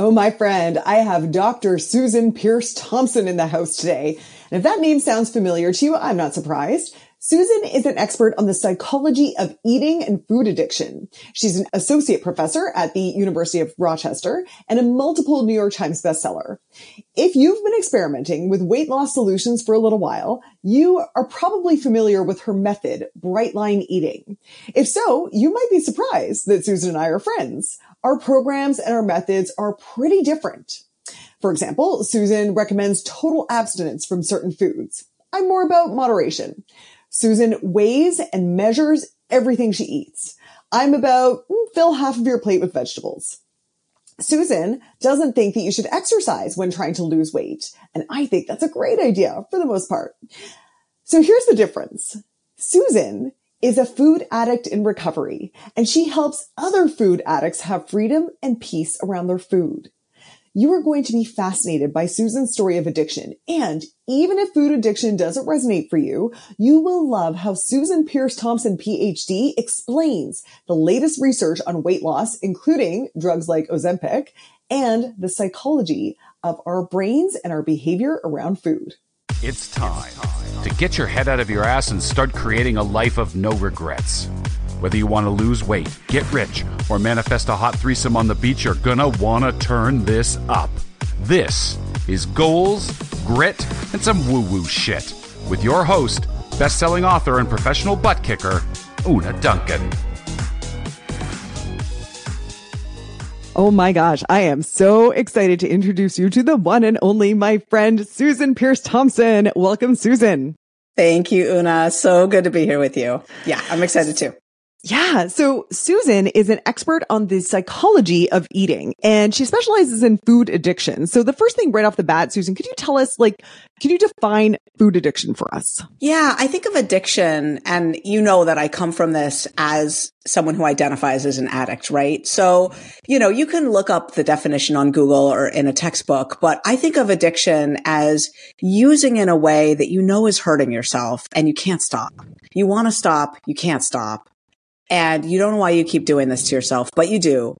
Oh, my friend, I have Dr. Susan Peirce Thompson in the house today. And if that name sounds familiar to you, I'm not surprised. Susan is an expert on the psychology of eating and food addiction. She's an associate professor at the University of Rochester and a multiple New York Times bestseller. If you've been experimenting with weight loss solutions for a little while, you are probably familiar with her method, bright line eating. If so, you might be surprised that Susan and I are friends. Our programs and our methods are pretty different. For example, Susan recommends total abstinence from certain foods. I'm more about moderation. Susan weighs and measures everything she eats. I'm about mm, fill half of your plate with vegetables. Susan doesn't think that you should exercise when trying to lose weight. And I think that's a great idea for the most part. So here's the difference. Susan is a food addict in recovery and she helps other food addicts have freedom and peace around their food you are going to be fascinated by Susan's story of addiction. And even if food addiction doesn't resonate for you, you will love how Susan Peirce Thompson, PhD, explains the latest research on weight loss, including drugs like Ozempic, and the psychology of our brains and our behavior around food. It's time to get your head out of your ass and start creating a life of no regrets. Whether you want to lose weight, get rich, or manifest a hot threesome on the beach, you're gonna wanna turn this up. This is Goals, Grit, and some woo woo shit with your host, best selling author and professional butt kicker, Una Duncan. Oh my gosh, I am so excited to introduce you to the one and only my friend Susan Peirce Thompson. Welcome, Susan. Thank you, Una. So good to be here with you. Yeah, I'm excited too. Yeah. So Susan is an expert on the psychology of eating and she specializes in food addiction. So the first thing right off the bat, Susan, could you tell us, like, can you define food addiction for us? Yeah. I think of addiction and you know that I come from this as someone who identifies as an addict, right? So, you know, you can look up the definition on Google or in a textbook, but I think of addiction as using in a way that you know is hurting yourself and you can't stop. You want to stop. You can't stop and you don't know why you keep doing this to yourself, but you do.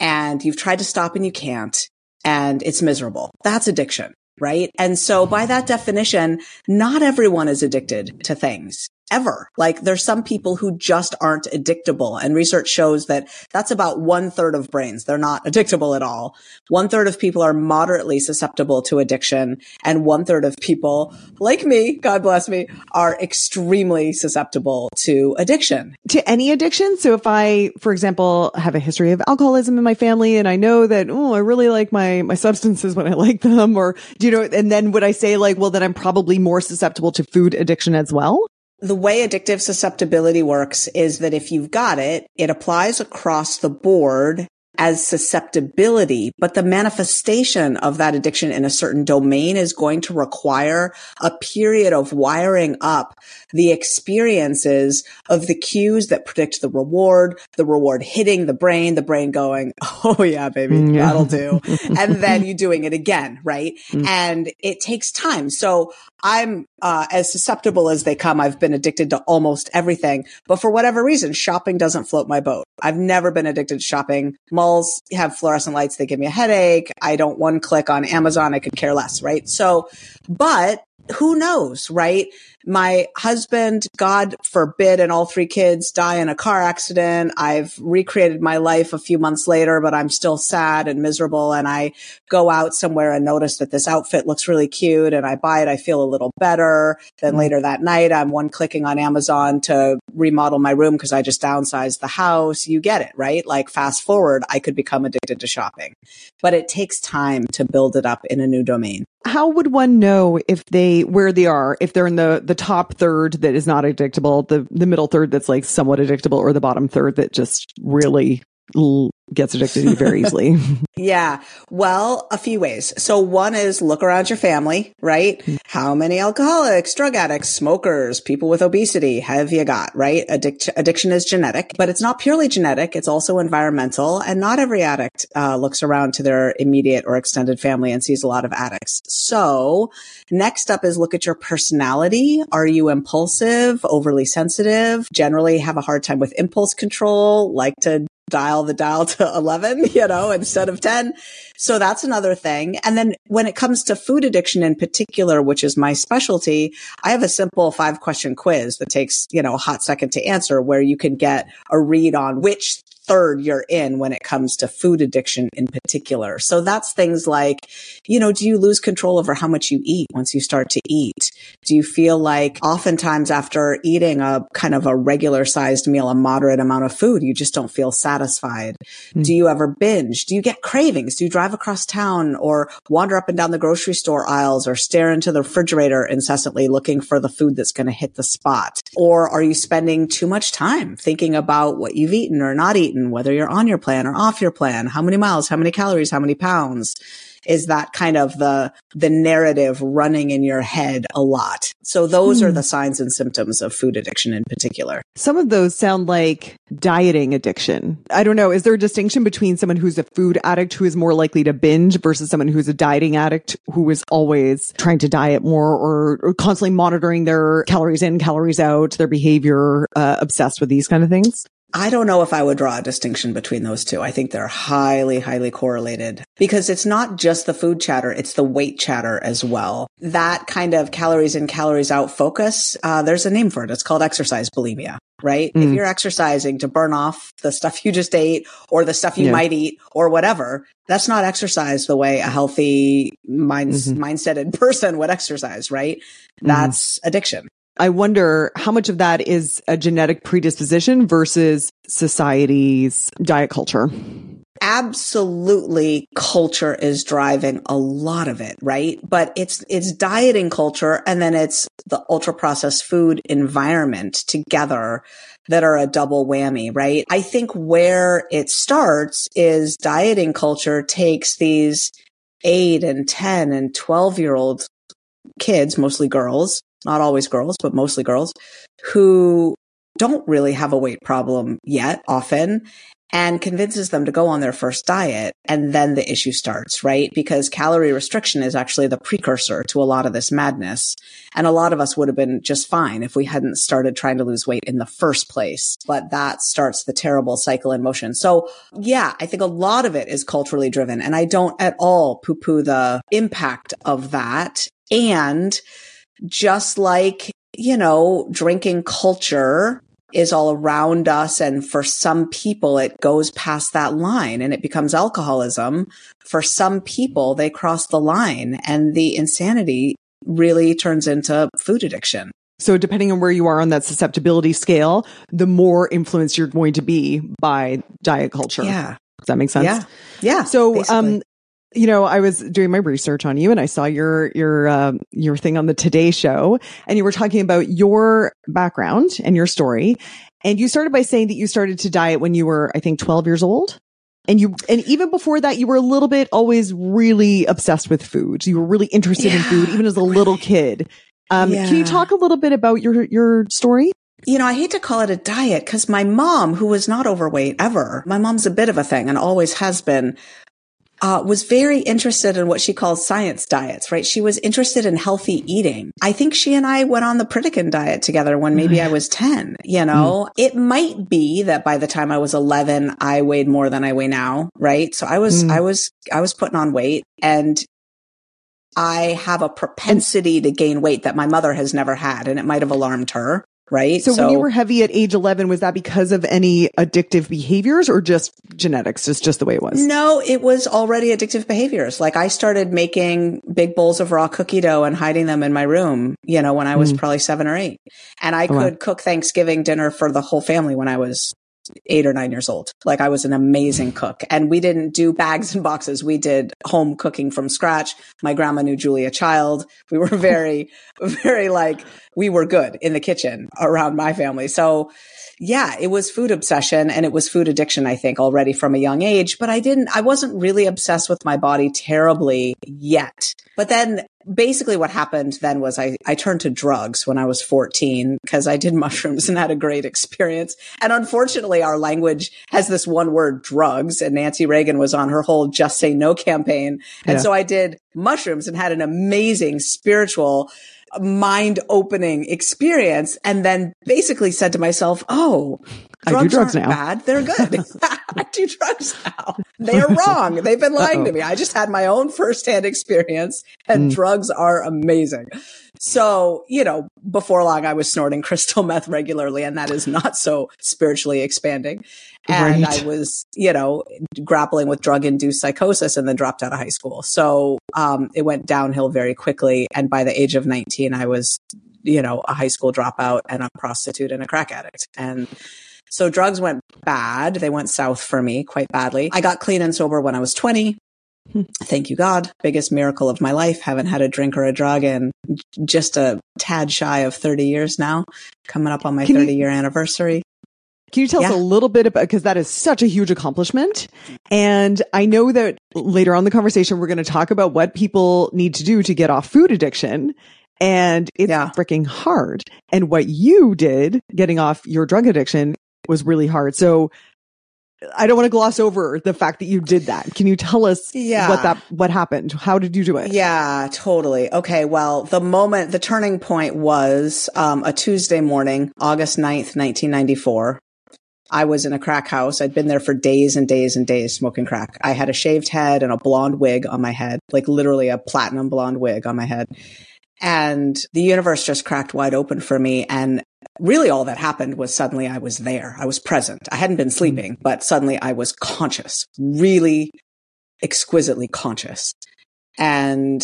And you've tried to stop and you can't. And it's miserable. That's addiction, right? And so by that definition, not everyone is addicted to things ever. Like there's some people who just aren't addictable and research shows that that's about one third of brains. They're not addictable at all. One third of people are moderately susceptible to addiction and one third of people like me, God bless me, are extremely susceptible to addiction. To any addiction. So if I, for example, have a history of alcoholism in my family and I know that, oh, I really like my, my substances when I like them or, do you know, and then would I say like, well, then I'm probably more susceptible to food addiction as well? The way addictive susceptibility works is that if you've got it, it applies across the board as susceptibility, but the manifestation of that addiction in a certain domain is going to require a period of wiring up the experiences of the cues that predict the reward, the reward hitting the brain, the brain going, Oh yeah, baby, mm, yeah. that'll do. and then you doing it again, right? Mm. And it takes time. So I'm uh, as susceptible as they come. I've been addicted to almost everything, but for whatever reason, shopping doesn't float my boat. I've never been addicted to shopping. Malls have fluorescent lights; they give me a headache. I don't one click on Amazon; I could care less, right? So, but who knows, right? My husband, God forbid, and all three kids die in a car accident. I've recreated my life a few months later, but I'm still sad and miserable. And I go out somewhere and notice that this outfit looks really cute and I buy it. I feel a little better. Then mm-hmm. later that night, I'm one clicking on Amazon to remodel my room because I just downsized the house. You get it, right? Like fast forward, I could become addicted to shopping, but it takes time to build it up in a new domain. How would one know if they, where they are, if they're in the, the top third that is not addictable, the, the middle third that's like somewhat addictable, or the bottom third that just really gets addicted to you very easily? yeah. Well, a few ways. So one is look around your family, right? Mm-hmm. How many alcoholics, drug addicts, smokers, people with obesity have you got, right? Addic- addiction is genetic, but it's not purely genetic. It's also environmental and not every addict uh, looks around to their immediate or extended family and sees a lot of addicts. So next up is look at your personality. Are you impulsive, overly sensitive, generally have a hard time with impulse control, like to dial the dial to 11, you know, instead of 10. So that's another thing. And then when it comes to food addiction in particular, which is my specialty, I have a simple five question quiz that takes, you know, a hot second to answer where you can get a read on which third you're in when it comes to food addiction in particular. So that's things like, you know, do you lose control over how much you eat once you start to eat? Do you feel like oftentimes after eating a kind of a regular sized meal, a moderate amount of food, you just don't feel satisfied? Mm. Do you ever binge? Do you get cravings? Do you drive across town or wander up and down the grocery store aisles or stare into the refrigerator incessantly looking for the food that's going to hit the spot? Or are you spending too much time thinking about what you've eaten or not eaten? Eaten, whether you're on your plan or off your plan, how many miles, how many calories, how many pounds is that kind of the the narrative running in your head a lot. So those hmm. are the signs and symptoms of food addiction in particular. Some of those sound like dieting addiction. I don't know, is there a distinction between someone who's a food addict who is more likely to binge versus someone who's a dieting addict who is always trying to diet more or, or constantly monitoring their calories in, calories out, their behavior, uh, obsessed with these kind of things? I don't know if I would draw a distinction between those two. I think they're highly, highly correlated because it's not just the food chatter. It's the weight chatter as well. That kind of calories in, calories out focus. Uh, there's a name for it. It's called exercise bulimia, right? Mm. If you're exercising to burn off the stuff you just ate or the stuff you yeah. might eat or whatever, that's not exercise the way a healthy mind, mm-hmm. mindseted person would exercise, right? Mm-hmm. That's mm. addiction. I wonder how much of that is a genetic predisposition versus society's diet culture. Absolutely culture is driving a lot of it, right? But it's, it's dieting culture and then it's the ultra processed food environment together that are a double whammy, right? I think where it starts is dieting culture takes these eight and 10 and 12 year old kids, mostly girls, not always girls, but mostly girls who don't really have a weight problem yet often and convinces them to go on their first diet. And then the issue starts, right? Because calorie restriction is actually the precursor to a lot of this madness. And a lot of us would have been just fine if we hadn't started trying to lose weight in the first place. But that starts the terrible cycle in motion. So yeah, I think a lot of it is culturally driven. And I don't at all poo poo the impact of that. And just like, you know, drinking culture is all around us. And for some people, it goes past that line and it becomes alcoholism. For some people, they cross the line and the insanity really turns into food addiction. So depending on where you are on that susceptibility scale, the more influenced you're going to be by diet culture. Yeah. Does that make sense? Yeah. Yeah. So, um, you know, I was doing my research on you and I saw your, your, uh, your thing on the Today show and you were talking about your background and your story. And you started by saying that you started to diet when you were, I think, 12 years old. And you, and even before that, you were a little bit always really obsessed with food. You were really interested yeah, in food, even as a little kid. Um, yeah. can you talk a little bit about your, your story? You know, I hate to call it a diet because my mom, who was not overweight ever, my mom's a bit of a thing and always has been, uh, was very interested in what she calls science diets, right? She was interested in healthy eating. I think she and I went on the Pritikin diet together when maybe I was 10, you know, mm. it might be that by the time I was 11, I weighed more than I weigh now, right? So I was, mm. I was, I was putting on weight and I have a propensity to gain weight that my mother has never had and it might have alarmed her right? So, so, when you were heavy at age 11, was that because of any addictive behaviors or just genetics? Just, just the way it was? No, it was already addictive behaviors. Like I started making big bowls of raw cookie dough and hiding them in my room, you know, when I was mm. probably seven or eight. And I oh, could wow. cook Thanksgiving dinner for the whole family when I was eight or nine years old. Like I was an amazing cook and we didn't do bags and boxes. We did home cooking from scratch. My grandma knew Julia Child. We were very, very like, we were good in the kitchen around my family. So yeah, it was food obsession and it was food addiction, I think already from a young age, but I didn't, I wasn't really obsessed with my body terribly yet. But then basically what happened then was I, I turned to drugs when I was 14 because I did mushrooms and had a great experience. And unfortunately, our language has this one word drugs and Nancy Reagan was on her whole just say no campaign. And yeah. so I did mushrooms and had an amazing spiritual mind opening experience and then basically said to myself, Oh, drugs, I do drugs aren't now. bad. They're good. I do drugs now. They are wrong. They've been lying Uh-oh. to me. I just had my own firsthand experience and mm. drugs are amazing. So, you know, before long, I was snorting crystal meth regularly, and that is not so spiritually expanding. And right. I was, you know, grappling with drug induced psychosis and then dropped out of high school. So, um, it went downhill very quickly. And by the age of 19, I was, you know, a high school dropout and a prostitute and a crack addict. And so drugs went bad. They went south for me quite badly. I got clean and sober when I was 20. Thank you, God. Biggest miracle of my life. Haven't had a drink or a drug in just a tad shy of 30 years now, coming up on my Can 30 you- year anniversary. Can you tell yeah. us a little bit about, because that is such a huge accomplishment. And I know that later on the conversation, we're going to talk about what people need to do to get off food addiction. And it's yeah. freaking hard. And what you did getting off your drug addiction was really hard. So I don't want to gloss over the fact that you did that. Can you tell us yeah. what that, what happened? How did you do it? Yeah, totally. Okay. Well, the moment, the turning point was, um, a Tuesday morning, August 9th, 1994. I was in a crack house. I'd been there for days and days and days smoking crack. I had a shaved head and a blonde wig on my head, like literally a platinum blonde wig on my head. And the universe just cracked wide open for me. And really all that happened was suddenly I was there. I was present. I hadn't been sleeping, mm. but suddenly I was conscious, really exquisitely conscious. And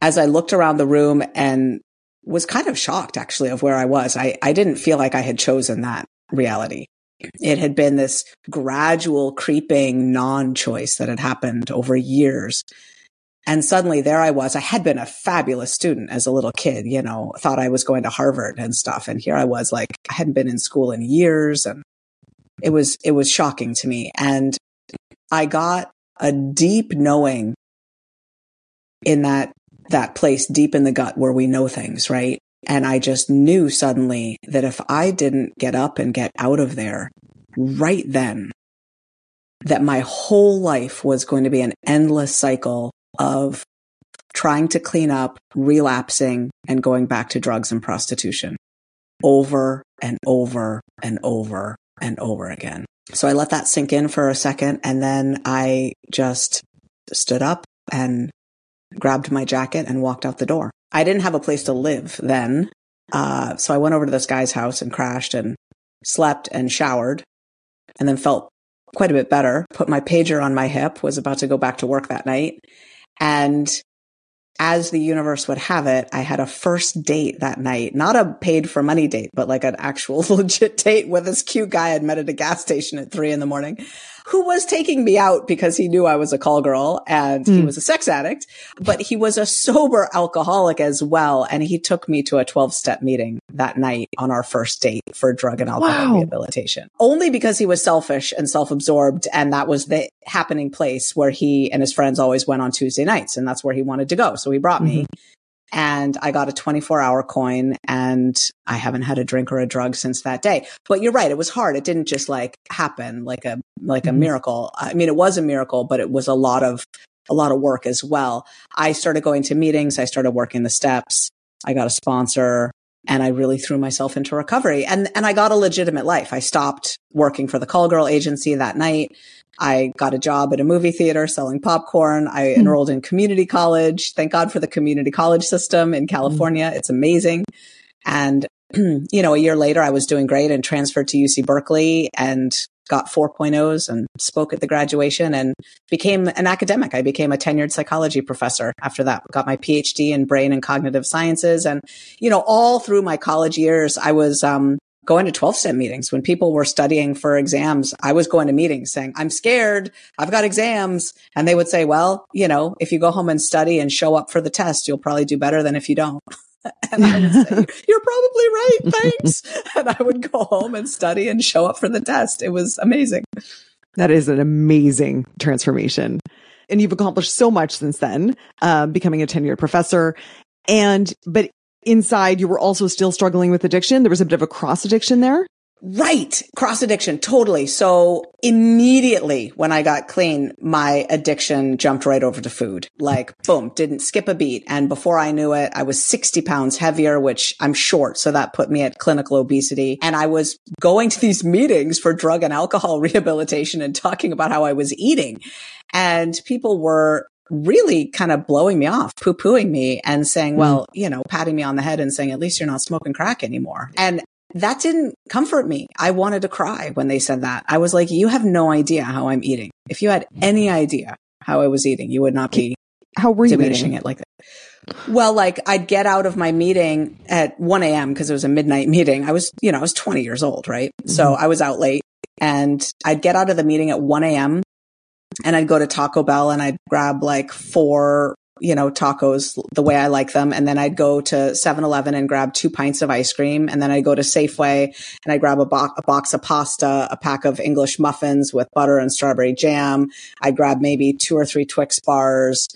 as I looked around the room and was kind of shocked actually of where I was, I, I didn't feel like I had chosen that reality. It had been this gradual creeping non choice that had happened over years and suddenly there I was. I had been a fabulous student as a little kid, you know, thought I was going to Harvard and stuff. And here I was like, I hadn't been in school in years and it was, it was shocking to me. And I got a deep knowing in that, that place deep in the gut where we know things, right? And I just knew suddenly that if I didn't get up and get out of there right then, that my whole life was going to be an endless cycle of trying to clean up, relapsing, and going back to drugs and prostitution over and over and over and over again. So I let that sink in for a second and then I just stood up and grabbed my jacket and walked out the door. I didn't have a place to live then. Uh, so I went over to this guy's house and crashed and slept and showered and then felt quite a bit better. Put my pager on my hip, was about to go back to work that night and as the universe would have it, I had a first date that night, not a paid for money date, but like an actual legit date with this cute guy. I'd met at a gas station at three in the morning who was taking me out because he knew I was a call girl and mm. he hmm. was a sex addict, but he was a sober alcoholic as well. And he took me to a 12 step meeting that night on our first date for drug and alcohol wow. rehabilitation only because he was selfish and self absorbed. And that was the happening place where he and his friends always went on Tuesday nights. And that's where he wanted to go. So he brought mm-hmm. me and I got a 24 hour coin and I haven't had a drink or a drug since that day. But you're right. It was hard. It didn't just like happen like a, like a mm-hmm. miracle. I mean, it was a miracle, but it was a lot of, a lot of work as well. I started going to meetings. I started working the steps. I got a sponsor and I really threw myself into recovery and, and I got a legitimate life. I stopped working for the call girl agency that night. I got a job at a movie theater selling popcorn. I hmm. enrolled in community college. Thank God for the community college system in California. Mm. It's amazing. And, you know, a year later, I was doing great and transferred to UC Berkeley and got 4.0s and spoke at the graduation and became an academic. I became a tenured psychology professor after that. Got my PhD in brain and cognitive sciences. And, you know, all through my college years, I was, um, going to 12 step meetings when people were studying for exams. I was going to meetings saying, I'm scared. I've got exams. And they would say, well, you know, if you go home and study and show up for the test, you'll probably do better than if you don't. and I would say, you're probably right. Thanks. and I would go home and study and show up for the test. It was amazing. That is an amazing transformation. And you've accomplished so much since then, uh, becoming a tenured professor. And, but inside you were also still struggling with addiction. There was a bit of a cross addiction there. Right. Cross addiction. Totally. So immediately when I got clean, my addiction jumped right over to food. Like boom, didn't skip a beat. And before I knew it, I was 60 pounds heavier, which I'm short. So that put me at clinical obesity. And I was going to these meetings for drug and alcohol rehabilitation and talking about how I was eating. And people were really kind of blowing me off, poo pooing me and saying, well, you know, patting me on the head and saying, at least you're not smoking crack anymore. And that didn't comfort me. I wanted to cry when they said that. I was like, you have no idea how I'm eating. If you had any idea how I was eating, you would not be how were you diminishing eating? it like that. Well, like I'd get out of my meeting at 1 a.m. because it was a midnight meeting. I was, you know, I was 20 years old, right? Mm-hmm. So I was out late and I'd get out of the meeting at 1 a.m. and I'd go to Taco Bell and I'd grab like four you know, tacos the way I like them. And then I'd go to 7-Eleven and grab two pints of ice cream. And then I'd go to Safeway and I'd grab a, bo- a box of pasta, a pack of English muffins with butter and strawberry jam. I'd grab maybe two or three Twix bars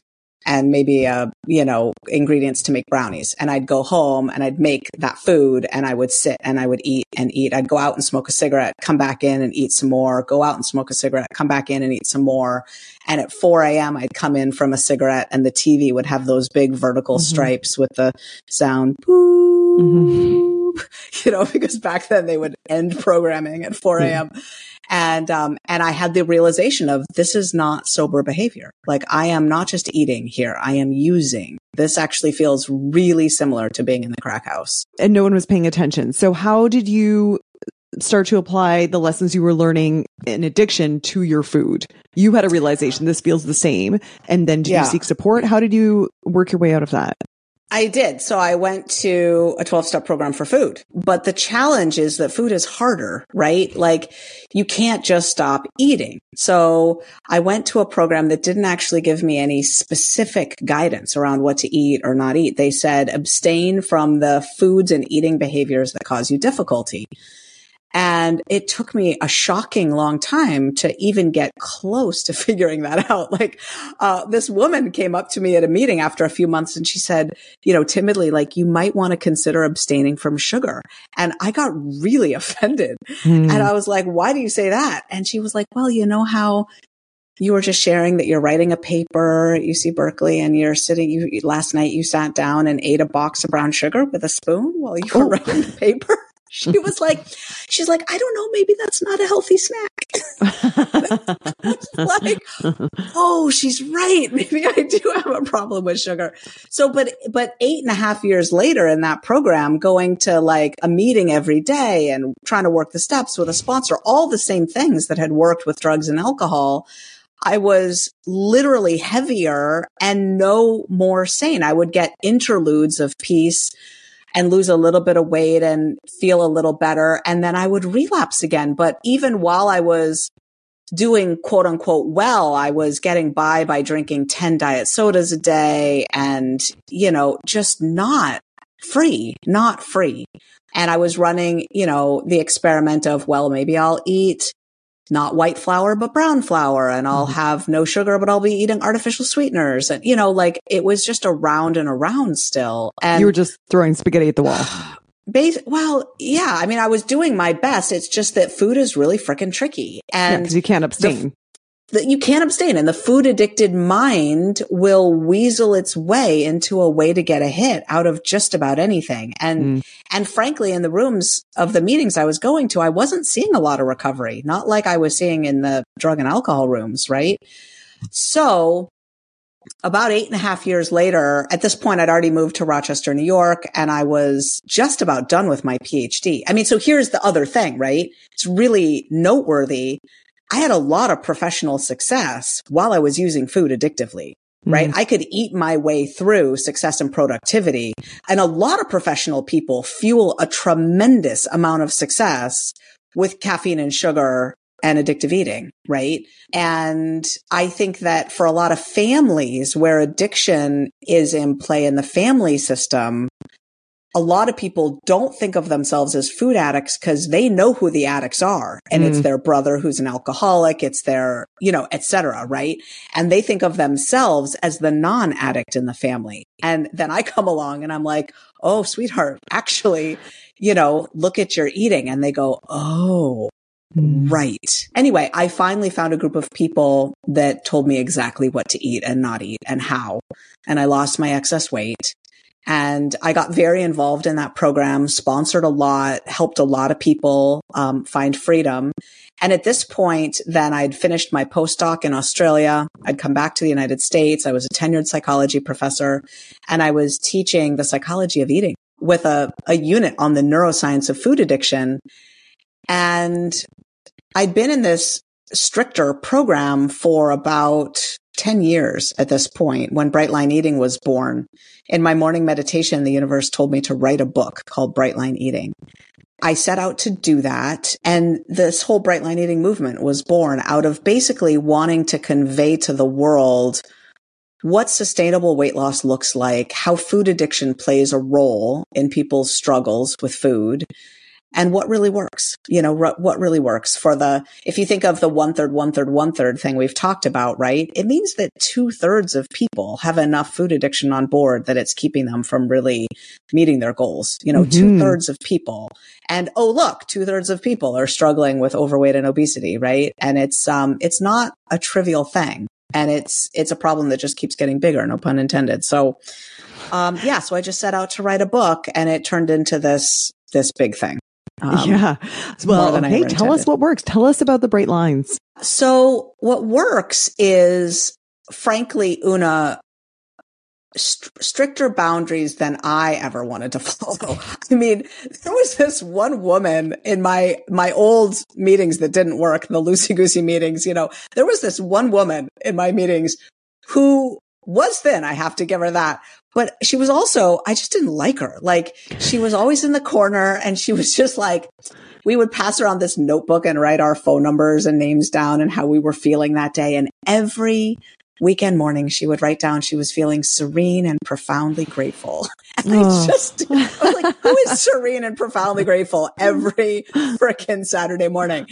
and maybe, uh, you know, ingredients to make brownies. And I'd go home and I'd make that food and I would sit and I would eat and eat. I'd go out and smoke a cigarette, come back in and eat some more, go out and smoke a cigarette, come back in and eat some more. And at 4 a.m., I'd come in from a cigarette and the TV would have those big vertical mm-hmm. stripes with the sound, boop, you know, because back then they would end programming at 4 a.m. Mm-hmm. And, um, and I had the realization of this is not sober behavior. Like I am not just eating here. I am using. This actually feels really similar to being in the crack house. And no one was paying attention. So how did you start to apply the lessons you were learning in addiction to your food? You had a realization this feels the same. And then did yeah. you seek support? How did you work your way out of that? I did. So I went to a 12 step program for food, but the challenge is that food is harder, right? Like you can't just stop eating. So I went to a program that didn't actually give me any specific guidance around what to eat or not eat. They said abstain from the foods and eating behaviors that cause you difficulty. And it took me a shocking long time to even get close to figuring that out. Like, uh, this woman came up to me at a meeting after a few months and she said, you know, timidly, like, you might want to consider abstaining from sugar. And I got really offended. Mm. And I was like, why do you say that? And she was like, well, you know how you were just sharing that you're writing a paper at UC Berkeley and you're sitting, you, last night you sat down and ate a box of brown sugar with a spoon while you were oh. writing the paper. She was like, she's like, I don't know, maybe that's not a healthy snack. like, oh, she's right. Maybe I do have a problem with sugar. So, but, but eight and a half years later in that program, going to like a meeting every day and trying to work the steps with a sponsor, all the same things that had worked with drugs and alcohol. I was literally heavier and no more sane. I would get interludes of peace and lose a little bit of weight and feel a little better. And then I would relapse again. But even while I was doing quote unquote well, I was getting by by drinking 10 diet sodas a day and, you know, just not free, not free. And I was running, you know, the experiment of, well, maybe I'll eat not white flour, but brown flour. And I'll mm-hmm. have no sugar, but I'll be eating artificial sweeteners. And, you know, like it was just around and around still. And you were just throwing spaghetti at the wall. Bas- well, yeah. I mean, I was doing my best. It's just that food is really freaking tricky. And yeah, you can't abstain that you can't abstain and the food addicted mind will weasel its way into a way to get a hit out of just about anything. And, mm. and frankly, in the rooms of the meetings I was going to, I wasn't seeing a lot of recovery, not like I was seeing in the drug and alcohol rooms, right? So about eight and a half years later, at this point, I'd already moved to Rochester, New York, and I was just about done with my PhD. I mean, so here's the other thing, right? It's really noteworthy I had a lot of professional success while I was using food addictively. Right. Mm-hmm. I could eat my way through success and productivity. And a lot of professional people fuel a tremendous amount of success with caffeine and sugar and addictive eating. Right. And I think that for a lot of families where addiction is in play in the family system, a lot of people don't think of themselves as food addicts because they know who the addicts are and mm. it's their brother who's an alcoholic. It's their, you know, etc. Right. And they think of themselves as the non-addict in the family. And then I come along and I'm like, Oh, sweetheart, actually, you know, look at your eating. And they go, Oh, mm. Right. Anyway, I finally found a group of people that told me exactly what to eat and not eat and how. And I lost my excess weight. And I got very involved in that program, sponsored a lot, helped a lot of people um, find freedom. And at this point, then I'd finished my postdoc in Australia. I'd come back to the United States. I was a tenured psychology professor and I was teaching the psychology of eating with a, a unit on the neuroscience of food addiction. And I'd been in this stricter program for about 10 years at this point when Bright Line Eating was born. In my morning meditation, the universe told me to write a book called Bright Line Eating. I set out to do that. And this whole Bright Line Eating movement was born out of basically wanting to convey to the world what sustainable weight loss looks like, how food addiction plays a role in people's struggles with food, and what really works. You know, what really works for the, if you think of the one third, one third, one third thing we've talked about, right? It means that two thirds of people have enough food addiction on board that it's keeping them from really meeting their goals. You know, mm-hmm. two thirds of people. And oh, look, two thirds of people are struggling with overweight and obesity, right? And it's, um, it's not a trivial thing. And it's, it's a problem that just keeps getting bigger, no pun intended. So, um, yeah, so I just set out to write a book and it turned into this, this big thing. Um, yeah. Well, hey, tell us what works. Tell us about the bright lines. So what works is frankly, Una, st- stricter boundaries than I ever wanted to follow. I mean, there was this one woman in my, my old meetings that didn't work, the loosey goosey meetings, you know, there was this one woman in my meetings who was thin. I have to give her that. But she was also, I just didn't like her. Like she was always in the corner and she was just like, we would pass around this notebook and write our phone numbers and names down and how we were feeling that day. And every weekend morning, she would write down she was feeling serene and profoundly grateful. And oh. I just, I was like, who is serene and profoundly grateful every freaking Saturday morning?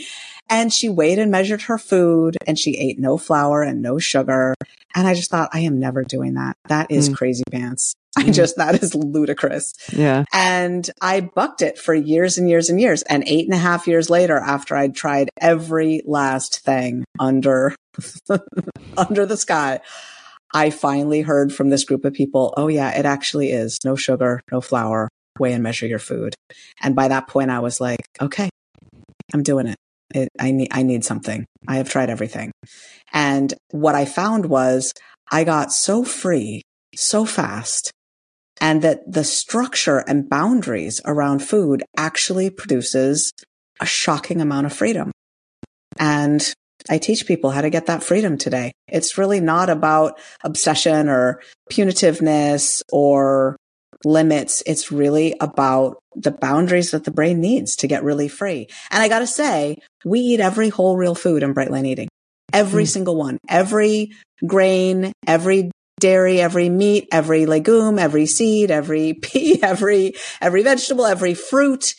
And she weighed and measured her food and she ate no flour and no sugar. And I just thought, I am never doing that. That is mm. crazy pants. Mm. I just, that is ludicrous. Yeah. And I bucked it for years and years and years. And eight and a half years later, after I'd tried every last thing under, under the sky, I finally heard from this group of people, oh yeah, it actually is no sugar, no flour, weigh and measure your food. And by that point, I was like, okay, I'm doing it. It, I need, I need something. I have tried everything. And what I found was I got so free so fast and that the structure and boundaries around food actually produces a shocking amount of freedom. And I teach people how to get that freedom today. It's really not about obsession or punitiveness or limits. It's really about the boundaries that the brain needs to get really free. And I got to say, we eat every whole real food in Bright Line Eating. Every mm. single one, every grain, every dairy, every meat, every legume, every seed, every pea, every, every vegetable, every fruit,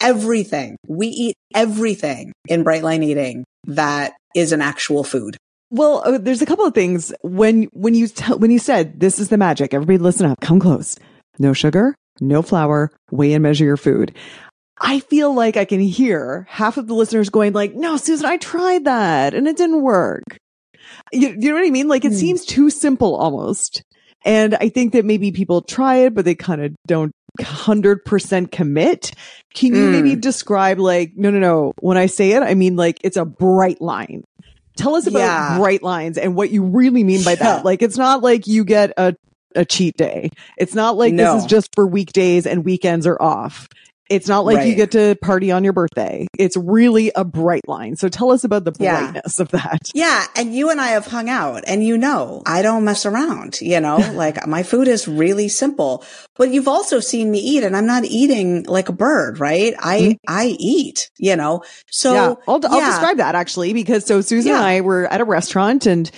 everything. We eat everything in Bright Line Eating that is an actual food. Well, uh, there's a couple of things when when you t- when you said this is the magic. Everybody, listen up. Come close. No sugar, no flour, weigh and measure your food. I feel like I can hear half of the listeners going like, no, Susan, I tried that and it didn't work. You, you know what I mean? Like it mm. seems too simple almost. And I think that maybe people try it, but they kind of don't 100% commit. Can you mm. maybe hmm. describe like, no, no, no. When I say it, I mean like it's a bright line. Tell us about yeah. bright lines and what you really mean by that. Like it's not like you get a a cheat day. It's not like no. this is just for weekdays and weekends are off. It's not like right. you get to party on your birthday. It's really a bright line. So tell us about the brightness yeah. of that. Yeah. And you and I have hung out and you know, I don't mess around, you know, like my food is really simple, but you've also seen me eat and I'm not eating like a bird, right? I, mm-hmm. I eat, you know, so yeah, I'll, I'll describe that actually because so Susan yeah. and I were at a restaurant and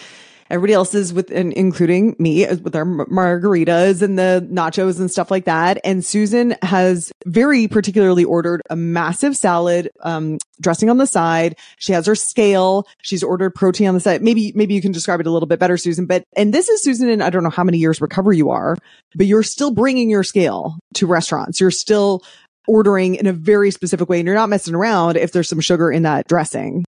Everybody else is with, and including me, with our margaritas and the nachos and stuff like that. And Susan has very particularly ordered a massive salad, um, dressing on the side. She has her scale. She's ordered protein on the side. Maybe, maybe you can describe it a little bit better, Susan. But, and this is Susan and I don't know how many years recovery you are, but you're still bringing your scale to restaurants. You're still ordering in a very specific way and you're not messing around if there's some sugar in that dressing.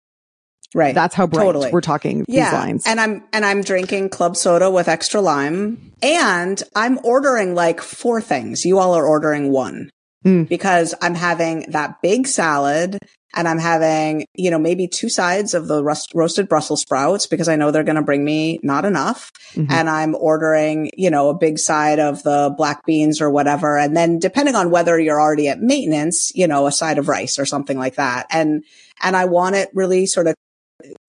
Right. That's how bright totally. we're talking these yeah. lines. And I'm, and I'm drinking club soda with extra lime and I'm ordering like four things. You all are ordering one mm. because I'm having that big salad and I'm having, you know, maybe two sides of the rust- roasted Brussels sprouts because I know they're going to bring me not enough. Mm-hmm. And I'm ordering, you know, a big side of the black beans or whatever. And then depending on whether you're already at maintenance, you know, a side of rice or something like that. And, and I want it really sort of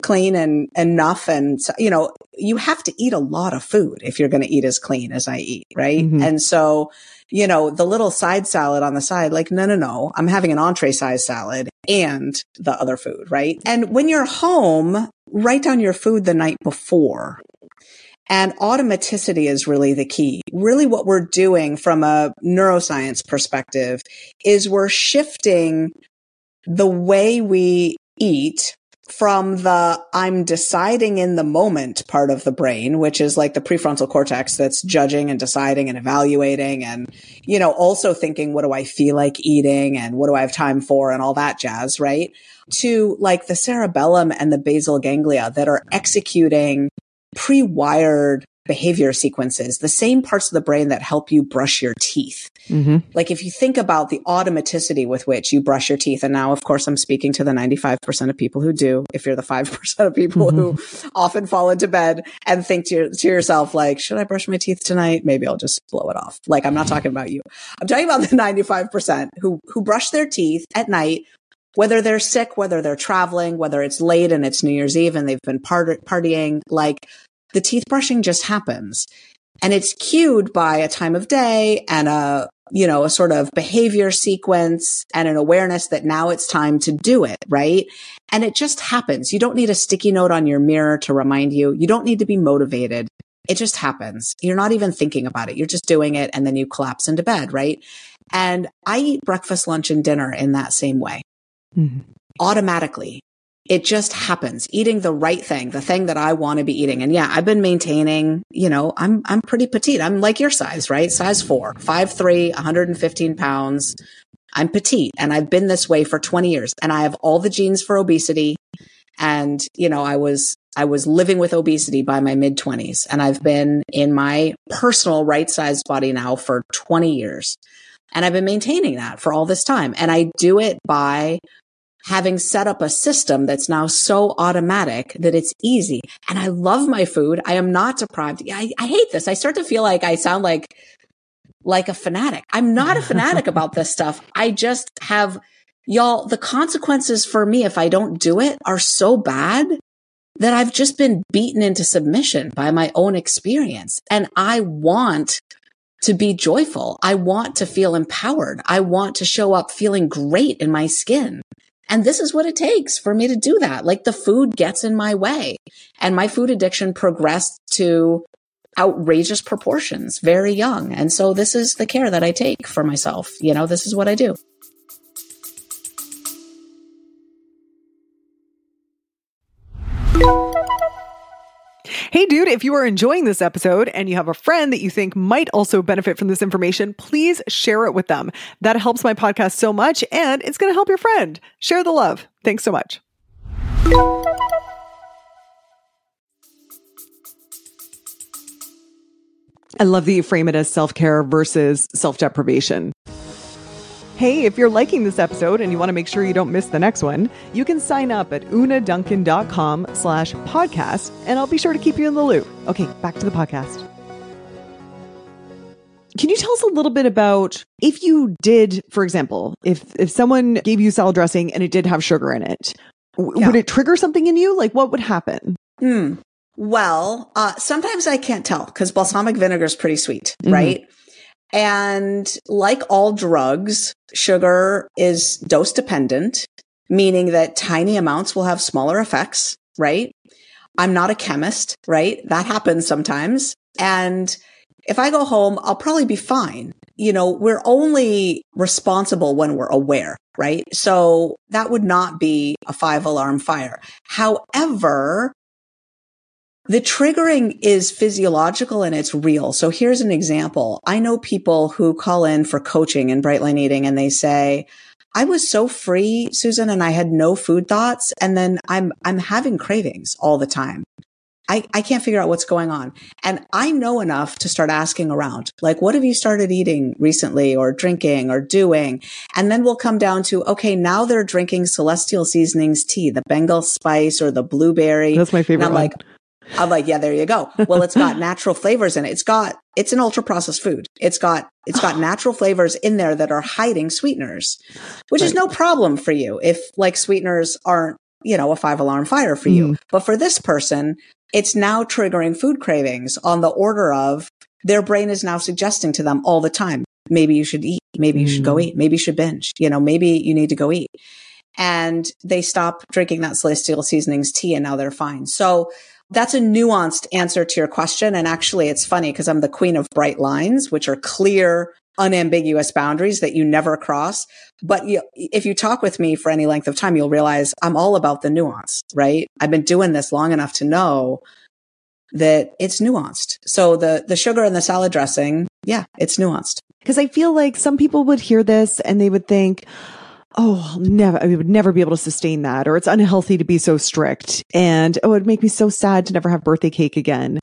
clean and enough. And, you know, you have to eat a lot of food if you're going to eat as clean as I eat. Right. Mm-hmm. And so, you know, the little side salad on the side, like, no, no, no, I'm having an entree size salad and the other food. Right. And when you're home, write down your food the night before. And automaticity is really the key. Really what we're doing from a neuroscience perspective is we're shifting the way we eat from the I'm deciding in the moment part of the brain, which is like the prefrontal cortex that's judging and deciding and evaluating and, you know, also thinking, what do I feel like eating and what do I have time for and all that jazz, right? To like the cerebellum and the basal ganglia that are executing pre-wired behavior sequences, the same parts of the brain that help you brush your teeth. Mm-hmm. Like if you think about the automaticity with which you brush your teeth, and now of course I'm speaking to the 95% of people who do, if you're the 5% of people mm-hmm. who often fall into bed and think to, your, to yourself, like, should I brush my teeth tonight? Maybe I'll just blow it off. Like I'm not talking about you. I'm talking about the 95% who, who brush their teeth at night whether they're sick, whether they're traveling, whether it's late and it's New Year's Eve and they've been part- partying, like the teeth brushing just happens. And it's cued by a time of day and a, you know, a sort of behavior sequence and an awareness that now it's time to do it, right? And it just happens. You don't need a sticky note on your mirror to remind you. You don't need to be motivated. It just happens. You're not even thinking about it. You're just doing it and then you collapse into bed, right? And I eat breakfast, lunch and dinner in that same way. Mm-hmm. Automatically it just happens eating the right thing, the thing that I want to be eating. And yeah, I've been maintaining, you know, I'm, I'm pretty petite. I'm like your size, right? Size four, five, three, 115 pounds. I'm petite and I've been this way for 20 years and I have all the genes for obesity. And, you know, I was, I was living with obesity by my mid twenties and I've been in my personal right sized body now for 20 years. And I've been maintaining that for all this time. And I do it by having set up a system that's now so automatic that it's easy. And I love my food. I am not deprived. I, I hate this. I start to feel like I sound like, like a fanatic. I'm not a fanatic about this stuff. I just have y'all, the consequences for me if I don't do it are so bad that I've just been beaten into submission by my own experience. And I want to be joyful. I want to feel empowered. I want to show up feeling great in my skin. And this is what it takes for me to do that. Like the food gets in my way and my food addiction progressed to outrageous proportions very young. And so this is the care that I take for myself. You know, this is what I do. Hey, dude, if you are enjoying this episode and you have a friend that you think might also benefit from this information, please share it with them. That helps my podcast so much and it's going to help your friend. Share the love. Thanks so much. I love that you frame it as self care versus self deprivation. Hey, if you're liking this episode and you want to make sure you don't miss the next one, you can sign up at unaduncan.com slash podcast, and I'll be sure to keep you in the loop. Okay, back to the podcast. Can you tell us a little bit about if you did, for example, if if someone gave you salad dressing and it did have sugar in it, w- yeah. would it trigger something in you? Like what would happen? Hmm. Well, uh, sometimes I can't tell because balsamic vinegar is pretty sweet, mm-hmm. right? And like all drugs, sugar is dose dependent, meaning that tiny amounts will have smaller effects, right? I'm not a chemist, right? That happens sometimes. And if I go home, I'll probably be fine. You know, we're only responsible when we're aware, right? So that would not be a five alarm fire. However, the triggering is physiological and it's real. So here's an example. I know people who call in for coaching in Bright Line Eating and they say, I was so free, Susan, and I had no food thoughts. And then I'm, I'm having cravings all the time. I, I can't figure out what's going on. And I know enough to start asking around, like, what have you started eating recently or drinking or doing? And then we'll come down to, okay, now they're drinking celestial seasonings tea, the Bengal spice or the blueberry. That's my favorite. And I'm one. like, I'm like, yeah, there you go. Well, it's got natural flavors in it. It's got, it's an ultra processed food. It's got, it's got natural flavors in there that are hiding sweeteners, which is no problem for you if like sweeteners aren't, you know, a five alarm fire for you. Mm. But for this person, it's now triggering food cravings on the order of their brain is now suggesting to them all the time, maybe you should eat. Maybe you should go Mm. eat. Maybe you should binge. You know, maybe you need to go eat. And they stop drinking that celestial seasonings tea and now they're fine. So that's a nuanced answer to your question. And actually, it's funny because I'm the queen of bright lines, which are clear, unambiguous boundaries that you never cross. But you, if you talk with me for any length of time, you'll realize I'm all about the nuance, right? I've been doing this long enough to know that it's nuanced. So the, the sugar and the salad dressing, yeah, it's nuanced. Because I feel like some people would hear this and they would think, oh, I'll never, I would never be able to sustain that, or it's unhealthy to be so strict. And oh, it'd make me so sad to never have birthday cake again.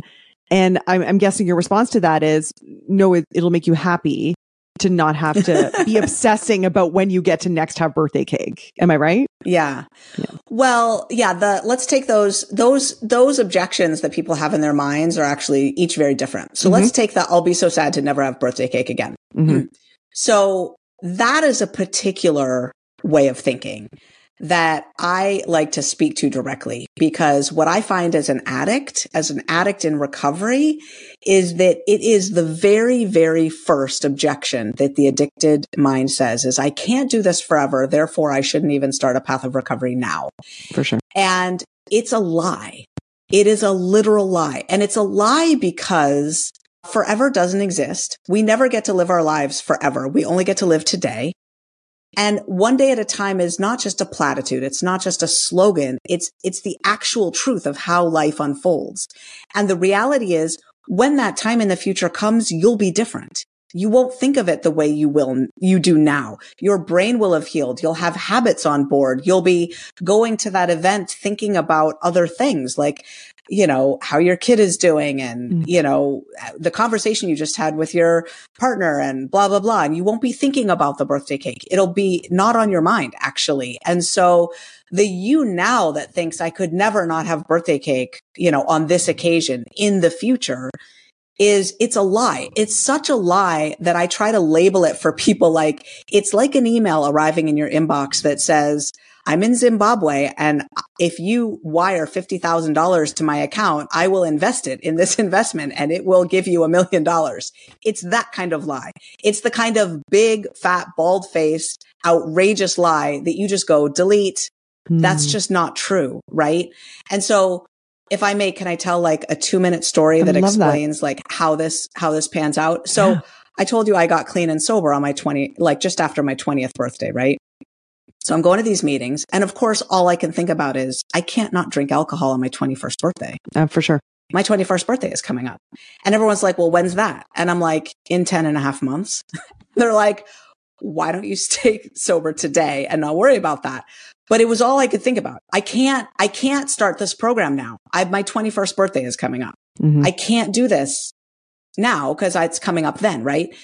And I'm, I'm guessing your response to that is no, it, it'll make you happy to not have to be obsessing about when you get to next have birthday cake. Am I right? Yeah. Yeah. Well, yeah, the let's take those those those objections that people have in their minds are actually each very different. So let's take that I'll be so sad to never have birthday cake again. Mhm. So that is a particular way of thinking that I like to speak to directly because what I find as an addict, as an addict in recovery, is that it is the very, very first objection that the addicted mind says is, I can't do this forever. Therefore, I shouldn't even start a path of recovery now. For sure. And it's a lie. It is a literal lie. And it's a lie because forever doesn't exist. We never get to live our lives forever. We only get to live today. And one day at a time is not just a platitude. It's not just a slogan. It's, it's the actual truth of how life unfolds. And the reality is when that time in the future comes, you'll be different. You won't think of it the way you will, you do now. Your brain will have healed. You'll have habits on board. You'll be going to that event thinking about other things like, you know, how your kid is doing and, Mm. you know, the conversation you just had with your partner and blah, blah, blah. And you won't be thinking about the birthday cake. It'll be not on your mind, actually. And so the you now that thinks I could never not have birthday cake, you know, on this occasion in the future is it's a lie. It's such a lie that I try to label it for people like it's like an email arriving in your inbox that says, I'm in Zimbabwe and if you wire $50,000 to my account, I will invest it in this investment and it will give you a million dollars. It's that kind of lie. It's the kind of big, fat, bald faced, outrageous lie that you just go delete. That's Mm. just not true. Right. And so if I may, can I tell like a two minute story I that love that. explains like how this, how this pans out? So Yeah. I told you I got clean and sober on my 20, like just after my 20th birthday, right? So I'm going to these meetings. And of course, all I can think about is I can't not drink alcohol on my 21st birthday. Uh, for sure. My 21st birthday is coming up. And everyone's like, well, when's that? And I'm like, in 10 and a half months. They're like, why don't you stay sober today and not worry about that? But it was all I could think about. I can't, I can't start this program now. I, my 21st birthday is coming up. Mhm. I can't do this now because it's coming up then, right?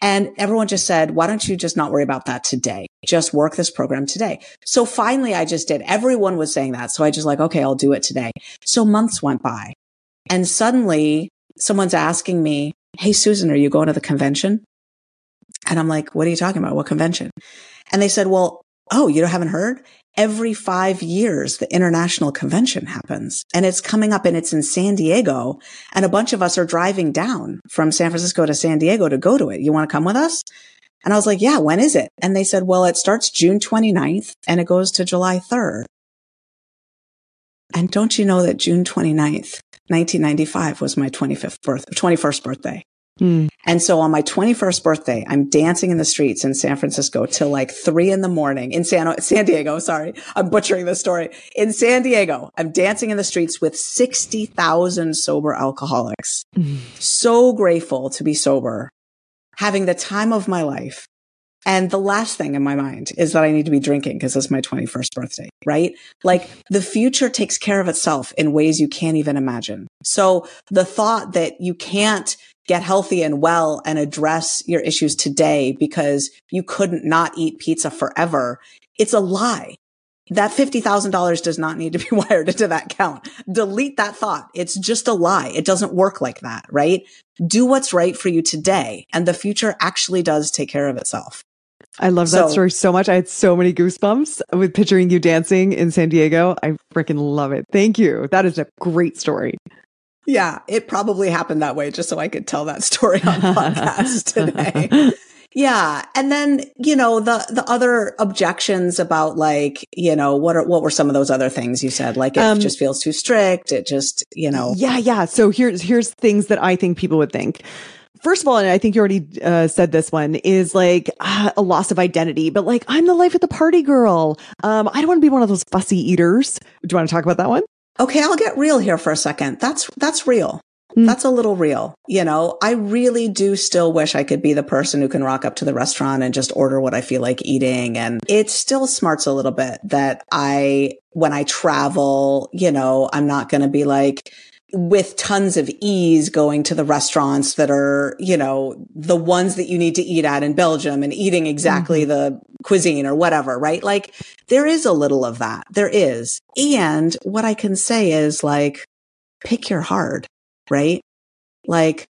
And everyone just said, why don't you just not worry about that today? Just work this program today. So finally I just did. Everyone was saying that. So I just like, okay, I'll do it today. So months went by and suddenly someone's asking me, Hey, Susan, are you going to the convention? And I'm like, what are you talking about? What convention? And they said, well, oh, you haven't heard? Every five years, the international convention happens and it's coming up and it's in San Diego. And a bunch of us are driving down from San Francisco to San Diego to go to it. You want to come with us? And I was like, yeah, when is it? And they said, well, it starts June 29th and it goes to July 3rd. And don't you know that June 29th, 1995 was my 25th birth, 21st birthday. Mm. And so on my 21st birthday, I'm dancing in the streets in San Francisco till like three in the morning in San, San Diego. Sorry. I'm butchering the story. In San Diego, I'm dancing in the streets with 60,000 sober alcoholics. Mm. So grateful to be sober, having the time of my life. And the last thing in my mind is that I need to be drinking because it's my 21st birthday, right? Like the future takes care of itself in ways you can't even imagine. So the thought that you can't get healthy and well and address your issues today because you couldn't not eat pizza forever. It's a lie. That $50,000 does not need to be wired into that account. Delete that thought. It's just a lie. It doesn't work like that, right? Do what's right for you today. And the future actually does take care of itself. I love that so, story so much. I had so many goosebumps with picturing you dancing in San Diego. I freaking love it. Thank you. That is a great story. Yeah, it probably happened that way just so I could tell that story on podcast today. Yeah. And then, you know, the, the other objections about like, you know, what are, what were some of those other things you said? Like it um, just feels too strict. It just, you know. Yeah. Yeah. So here's, here's things that I think people would think first of all, and I think you already uh, said this one is like uh, a loss of identity, but like I'm the life at the party girl. Um, I don't want to be one of those fussy eaters. Do you want to talk about that one? Okay, I'll get real here for a second. That's that's real. Mm. That's a little real. You know, I really do still wish I could be the person who can rock up to the restaurant and just order what I feel like eating. And it still smarts a little bit that I, when I travel, you know, I'm not going to be like, with tons of ease going to the restaurants that are, you know, the ones that you need to eat at in Belgium and eating exactly mm-hmm. the cuisine or whatever, right? Like there is a little of that. There is. And what I can say is like, pick your hard, right? Like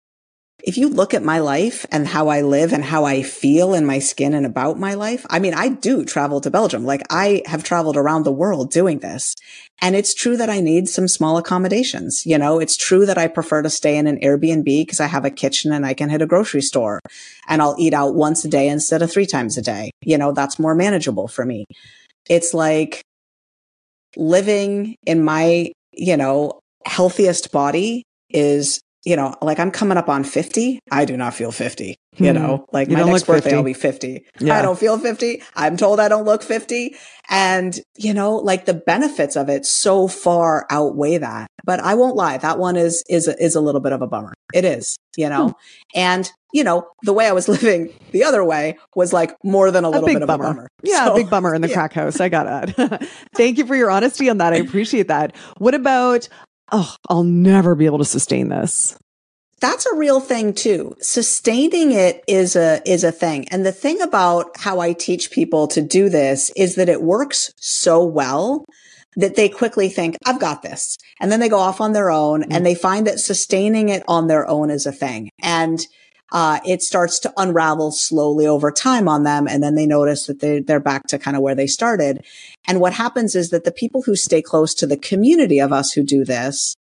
if you look at my life and how I live and how I feel in my skin and about my life, I mean, I do travel to Belgium. Like I have traveled around the world doing this. And it's true that I need some small accommodations. You know, it's true that I prefer to stay in an Airbnb because I have a kitchen and I can hit a grocery store and I'll eat out once a day instead of three times a day. You know, that's more manageable for me. It's like living in my, you know, healthiest body is you know, like I'm coming up on 50. I do not feel 50. You hmm. know, like you my next birthday, 50. I'll be 50. Yeah. I don't feel 50. I'm told I don't look 50. And, you know, like the benefits of it so far outweigh that. But I won't lie. That one is, is, is a little bit of a bummer. It is, you know, hmm. and, you know, the way I was living the other way was like more than a little a bit bummer. of a bummer. Yeah. So, a big bummer in the yeah. crack house. I got it. Thank you for your honesty on that. I appreciate that. What about oh, I'll never be able to sustain this. That's a real thing too. Sustaining it is a, is a thing. And the thing about how I teach people to do this is that it works so well that they quickly think, I've got this. And then they go off on their own mm-hmm. and they find that sustaining it on their own is a thing. And uh, it starts to unravel slowly over time on them. And then they notice that they, they're back to kind of where they started. And what happens is that the people who stay close to the community of us who do this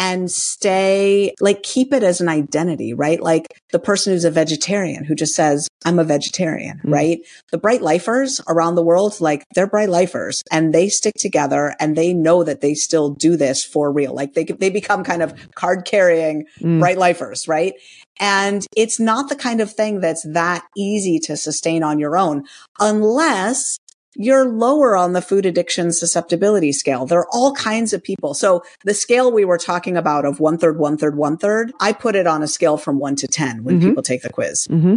and stay like keep it as an identity, right? Like the person who's a vegetarian who just says, I'm a vegetarian, mm-hmm. right? The bright lifers around the world, like they're bright lifers and they stick together and they know that they still do this for real. Like they, they become kind of card carrying mm. bright lifers, right? And it's not the kind of thing that's that easy to sustain on your own unless you're lower on the food addiction susceptibility scale. There are all kinds of people. So the scale we were talking about of one third, one third, one third, I put it on a scale from one to 10 when mm-hmm. people take the quiz. Mm-hmm.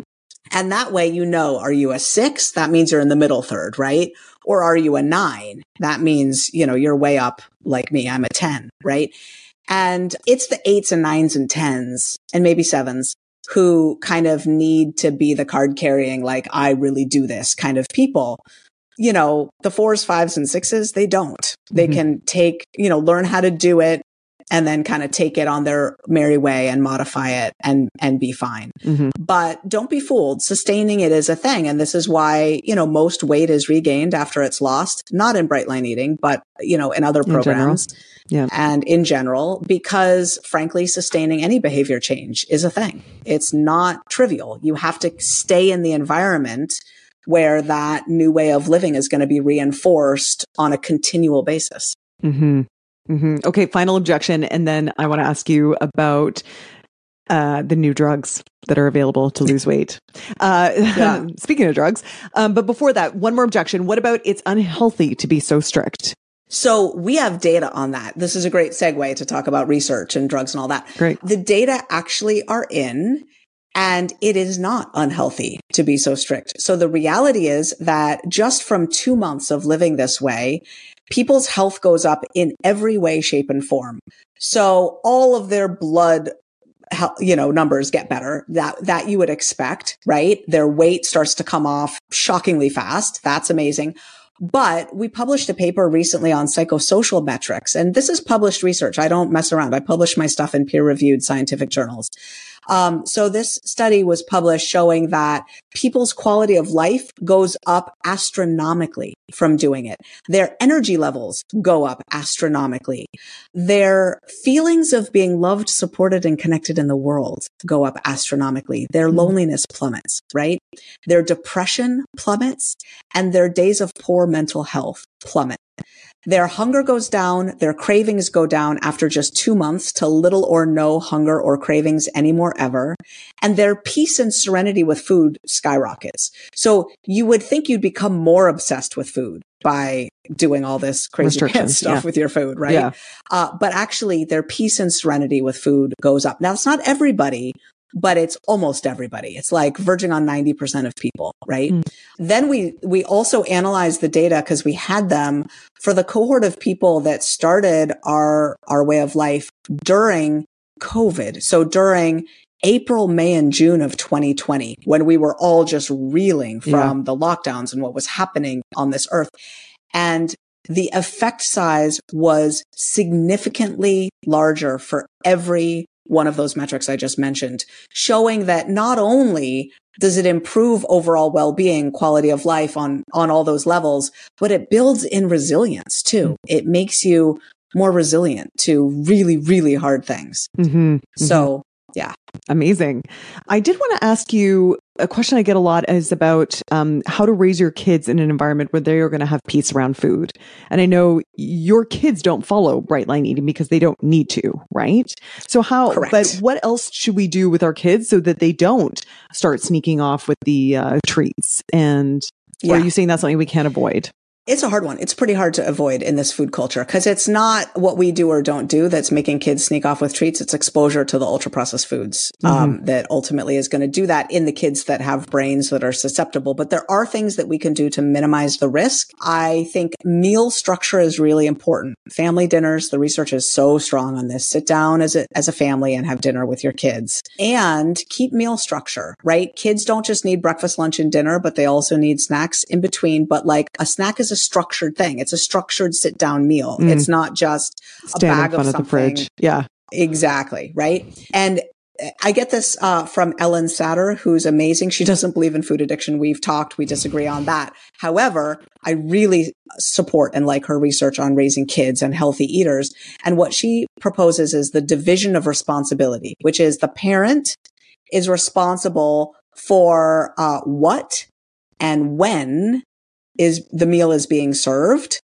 And that way, you know, are you a six? That means you're in the middle third, right? Or are you a nine? That means, you know, you're way up like me. I'm a 10, right? And it's the eights and nines and tens and maybe sevens who kind of need to be the card carrying, like, I really do this kind of people you know, the fours, fives, and sixes, they don't. They mm-hmm. can take, you know, learn how to do it and then kind of take it on their merry way and modify it and and be fine. Mm-hmm. But don't be fooled. Sustaining it is a thing. And this is why, you know, most weight is regained after it's lost, not in bright line eating, but you know, in other programs. In yeah. And in general, because frankly, sustaining any behavior change is a thing. It's not trivial. You have to stay in the environment where that new way of living is going to be reinforced on a continual basis. Mm-hmm. Mm-hmm. Okay, final objection. And then I want to ask you about uh, the new drugs that are available to lose weight. Uh, yeah. speaking of drugs, um, but before that, one more objection. What about it's unhealthy to be so strict? So we have data on that. This is a great segue to talk about research and drugs and all that. Great. The data actually are in and it is not unhealthy to be so strict. So the reality is that just from two months of living this way, people's health goes up in every way, shape and form. So all of their blood you know, numbers get better that, that you would expect, right? Their weight starts to come off shockingly fast. That's amazing. But we published a paper recently on psychosocial metrics, and this is published research. I don't mess around. I publish my stuff in peer reviewed scientific journals. Um, so this study was published showing that people's quality of life goes up astronomically from doing it. Their energy levels go up astronomically. Their feelings of being loved, supported, and connected in the world go up astronomically. Their mm-hmm. loneliness plummets, right? Their depression plummets and their days of poor mental health plummet. Their hunger goes down, their cravings go down after just two months to little or no hunger or cravings anymore ever. And their peace and serenity with food skyrockets. So you would think you'd become more obsessed with food by doing all this crazy stuff yeah. with your food, right? Yeah. Uh, but actually their peace and serenity with food goes up. Now it's not everybody, but it's almost everybody. It's like verging on 90% of people, right? Mm. Then we, we also analyzed the data because we had them for the cohort of people that started our, our way of life during COVID. So during April, May, and June of 2020, when we were all just reeling from yeah. the lockdowns and what was happening on this earth. And the effect size was significantly larger for every one of those metrics I just mentioned, showing that not only does it improve overall well-being, quality of life on, on all those levels, but it builds in resilience too. Mm-hmm. It makes you more resilient to really, really hard things. Mm-hmm. So yeah. Amazing. I did want to ask you a question I get a lot is about um, how to raise your kids in an environment where they are going to have peace around food. And I know your kids don't follow bright line eating because they don't need to, right? So how, Correct. but what else should we do with our kids so that they don't start sneaking off with the uh, treats? And yeah. are you saying that's something we can't avoid? It's a hard one. It's pretty hard to avoid in this food culture because it's not what we do or don't do that's making kids sneak off with treats. It's exposure to the ultra processed foods um, mm-hmm. that ultimately is going to do that in the kids that have brains that are susceptible. But there are things that we can do to minimize the risk. I think meal structure is really important. Family dinners, the research is so strong on this. Sit down as a, as a family and have dinner with your kids and keep meal structure, right? Kids don't just need breakfast, lunch, and dinner, but they also need snacks in between. But like a snack is a structured thing. It's a structured sit down meal. Mm. It's not just Stand a bag of something. the fridge. Yeah. Exactly. Right. And I get this uh, from Ellyn Satter, who's amazing. She doesn't believe in food addiction. We've talked. We disagree on that. However, I really support and like her research on raising kids and healthy eaters. And what she proposes is the division of responsibility, which is the parent is responsible for uh, what and when is the meal is being served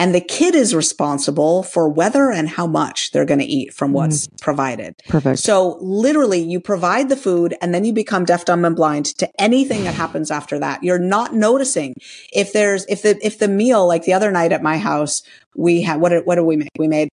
and the kid is responsible for whether and how much they're going to eat from what's mm. provided. Perfect. So literally you provide the food and then you become deaf, dumb and blind to anything that happens after that. You're not noticing if there's, if the, if the meal, like the other night at my house, we had, what, did, what did we make? We made,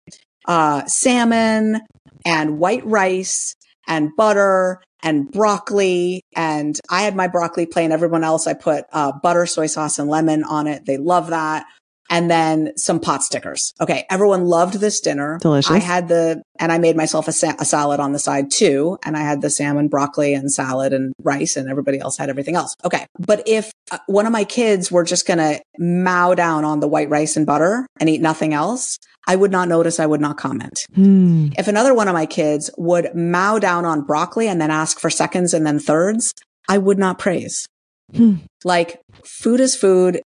uh, salmon and white rice and butter and broccoli. And I had my broccoli plain. Everyone else, I put uh, butter, soy sauce, and lemon on it. They love that. And then some pot stickers. Okay. Everyone loved this dinner. Delicious. I had the, and I made myself a, sa- a salad on the side too. And I had the salmon, broccoli and salad and rice and everybody else had everything else. Okay. But if uh, one of my kids were just going to mow down on the white rice and butter and eat nothing else, I would not notice. I would not comment. Hmm. If another one of my kids would mow down on broccoli and then ask for seconds and then thirds, I would not praise. Hmm. Like food is food.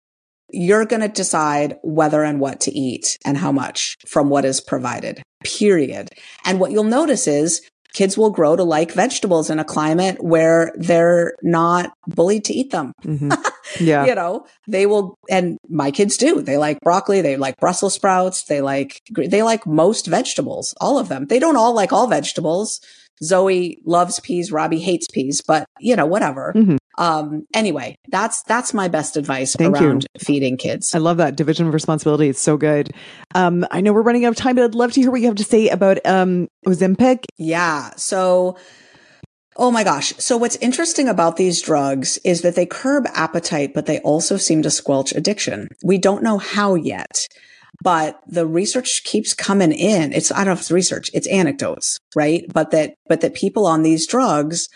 You're going to decide whether and what to eat and how much from what is provided, period. And what you'll notice is kids will grow to like vegetables in a climate where they're not bullied to eat them. Mm-hmm. Yeah. you know, they will, and my kids do. They like broccoli. They like Brussels sprouts. They like, they like most vegetables, all of them. They don't all like all vegetables. Zoe loves peas. Robbie hates peas, but you know, whatever. Mhm. Um, anyway, that's, that's my best advice Thank you. around feeding kids. I love that division of responsibility. It's so good. Um, I know we're running out of time, but I'd love to hear what you have to say about um Ozempic. Yeah. So, oh my gosh. So what's interesting about these drugs is that they curb appetite, but they also seem to squelch addiction. We don't know how yet, but the research keeps coming in. It's, I don't know if it's research, it's anecdotes, right? But that, but that people on these drugs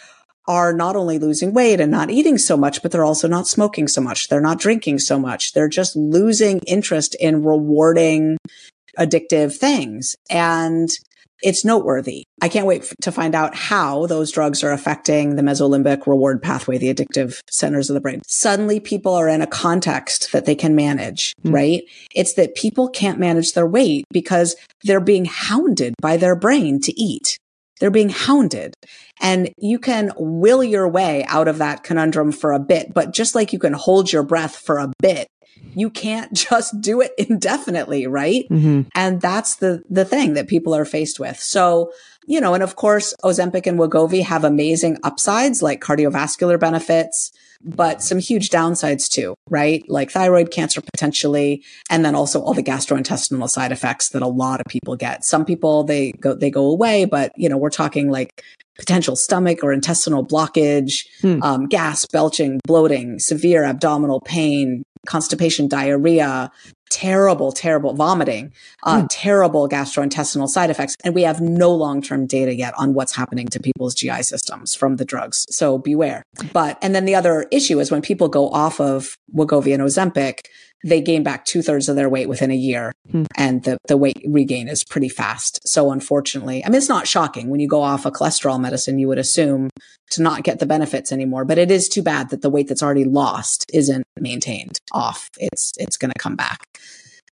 are not only losing weight and not eating so much, but they're also not smoking so much. They're not drinking so much. They're just losing interest in rewarding addictive things. And it's noteworthy. I can't wait f- to find out how those drugs are affecting the mesolimbic reward pathway, the addictive centers of the brain. Suddenly people are in a context that they can manage, Mm. right? It's that people can't manage their weight because they're being hounded by their brain to eat. They're being hounded and you can will your way out of that conundrum for a bit, but just like you can hold your breath for a bit, you can't just do it indefinitely, right? Mm-hmm. And that's the, the thing that people are faced with. So, you know, and of course, Ozempic and Wegovy have amazing upsides like cardiovascular benefits, but some huge downsides too, right? Like thyroid cancer potentially. And then also all the gastrointestinal side effects that a lot of people get. Some people, they go, they go away, but you know, we're talking like potential stomach or intestinal blockage, Hmm. um, gas, belching, bloating, severe abdominal pain, constipation, diarrhea, terrible, terrible vomiting, uh, Hmm. terrible gastrointestinal side effects. And we have no long-term data yet on what's happening to people's GI systems from the drugs. So beware. But, and then the other issue is when people go off of Wegovy and Ozempic, they gain back two thirds of their weight within a year Hmm. and the, the weight regain is pretty fast. So unfortunately, I mean, it's not shocking when you go off a cholesterol medicine, you would assume to not get the benefits anymore, but it is too bad that the weight that's already lost isn't maintained off. It's, it's going to come back.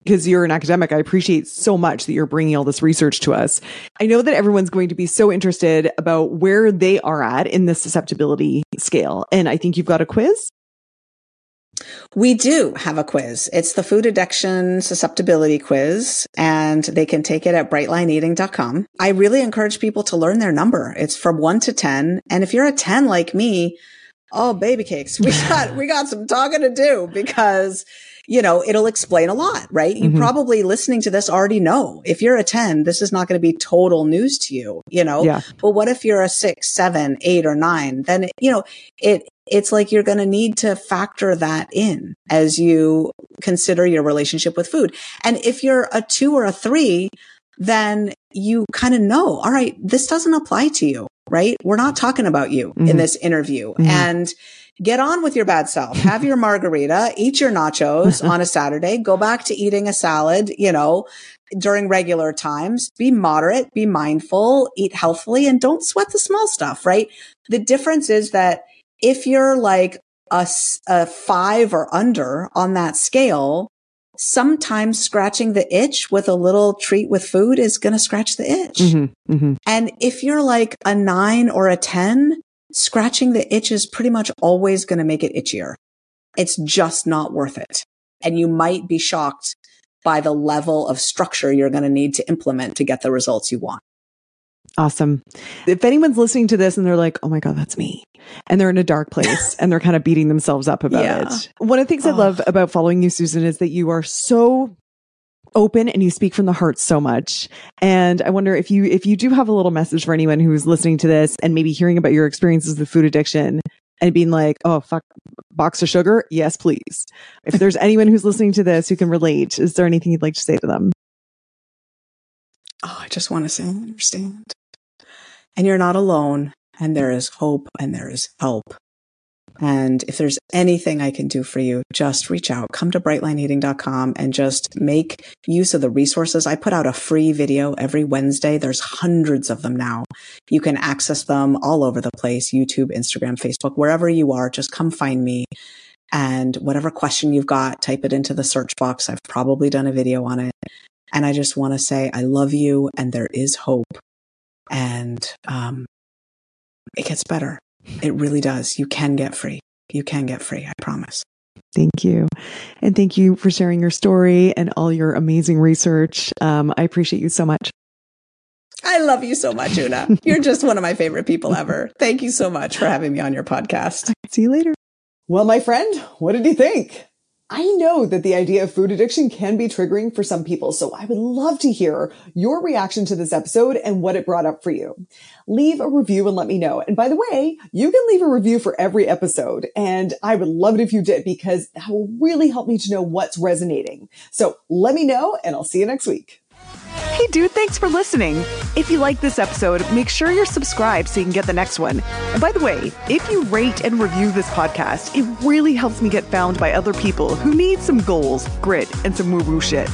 because you're an academic, I appreciate so much that you're bringing all this research to us. I know that everyone's going to be so interested about where they are at in the susceptibility scale. And I think you've got a quiz. We do have a quiz. It's the food addiction susceptibility quiz and they can take it at brightlineeating.com. I really encourage people to learn their number. It's from one to 10. And if you're a 10 like me, oh, baby cakes, we got, we got some talking to do because you know, it'll explain a lot, right? You Mhm. probably listening to this already know. If you're a 10, this is not going to be total news to you, you know? Yeah. But what if you're a six, seven, eight, or nine? Then, you know, it, it's like you're going to need to factor that in as you consider your relationship with food. And if you're a two or a three, then you kind of know, all right, this doesn't apply to you, right? We're not talking about you Mhm. in this interview Mhm. and get on with your bad self. Have your margarita, eat your nachos on a Saturday, go back to eating a salad, you know, during regular times. Be moderate, be mindful, eat healthfully, and don't sweat the small stuff, right? The difference is that if you're like a five or under on that scale, sometimes scratching the itch with a little treat with food is going to scratch the itch. hmm hmm And if you're like a nine or a 10, scratching the itch is pretty much always going to make it itchier. It's just not worth it. And you might be shocked by the level of structure you're going to need to implement to get the results you want. Awesome. If anyone's listening to this and they're like, oh my God, that's me. And they're in a dark place and they're kind of beating themselves up about Yeah. it. One of the things I Oh. love about following you, Susan, is that you are so open and you speak from the heart so much. And I wonder if you, if you do have a little message for anyone who's listening to this and maybe hearing about your experiences with food addiction and being like, oh, fuck, box of sugar. Yes, please. If there's anyone who's listening to this who can relate, is there anything you'd like to say to them? Oh, I just want to say, I understand. And you're not alone. And there is hope and there is help. And if there's anything I can do for you, just reach out. Come to brightlineeating.com and just make use of the resources. I put out a free video every Wednesday. There's hundreds of them now. You can access them all over the place YouTube, Instagram, Facebook, wherever you are. Just come find me. And whatever question you've got, type it into the search box. I've probably done a video on it. And I just want to say, I love you and there is hope. and um, it gets better. It really does. You can get free. You can get free. I promise. Thank you. And thank you for sharing your story and all your amazing research. Um, I appreciate you so much. I love you so much, Una. You're just one of my favorite people ever. Thank you so much for having me on your podcast. See you later. Well, my friend, what did you think? I know that the idea of food addiction can be triggering for some people, so I would love to hear your reaction to this episode and what it brought up for you. Leave a review and let me know. And by the way, you can leave a review for every episode, and I would love it if you did because that will really help me to know what's resonating. So let me know, and I'll see you next week. Hey, dude, thanks for listening. If you like this episode, make sure you're subscribed so you can get the next one. And by the way, if you rate and review this podcast, it really helps me get found by other people who need some goals, grit, and some woo woo shit.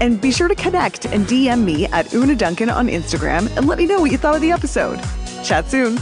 And be sure to connect and DM me at Una Duncan on Instagram and let me know what you thought of the episode. Chat soon.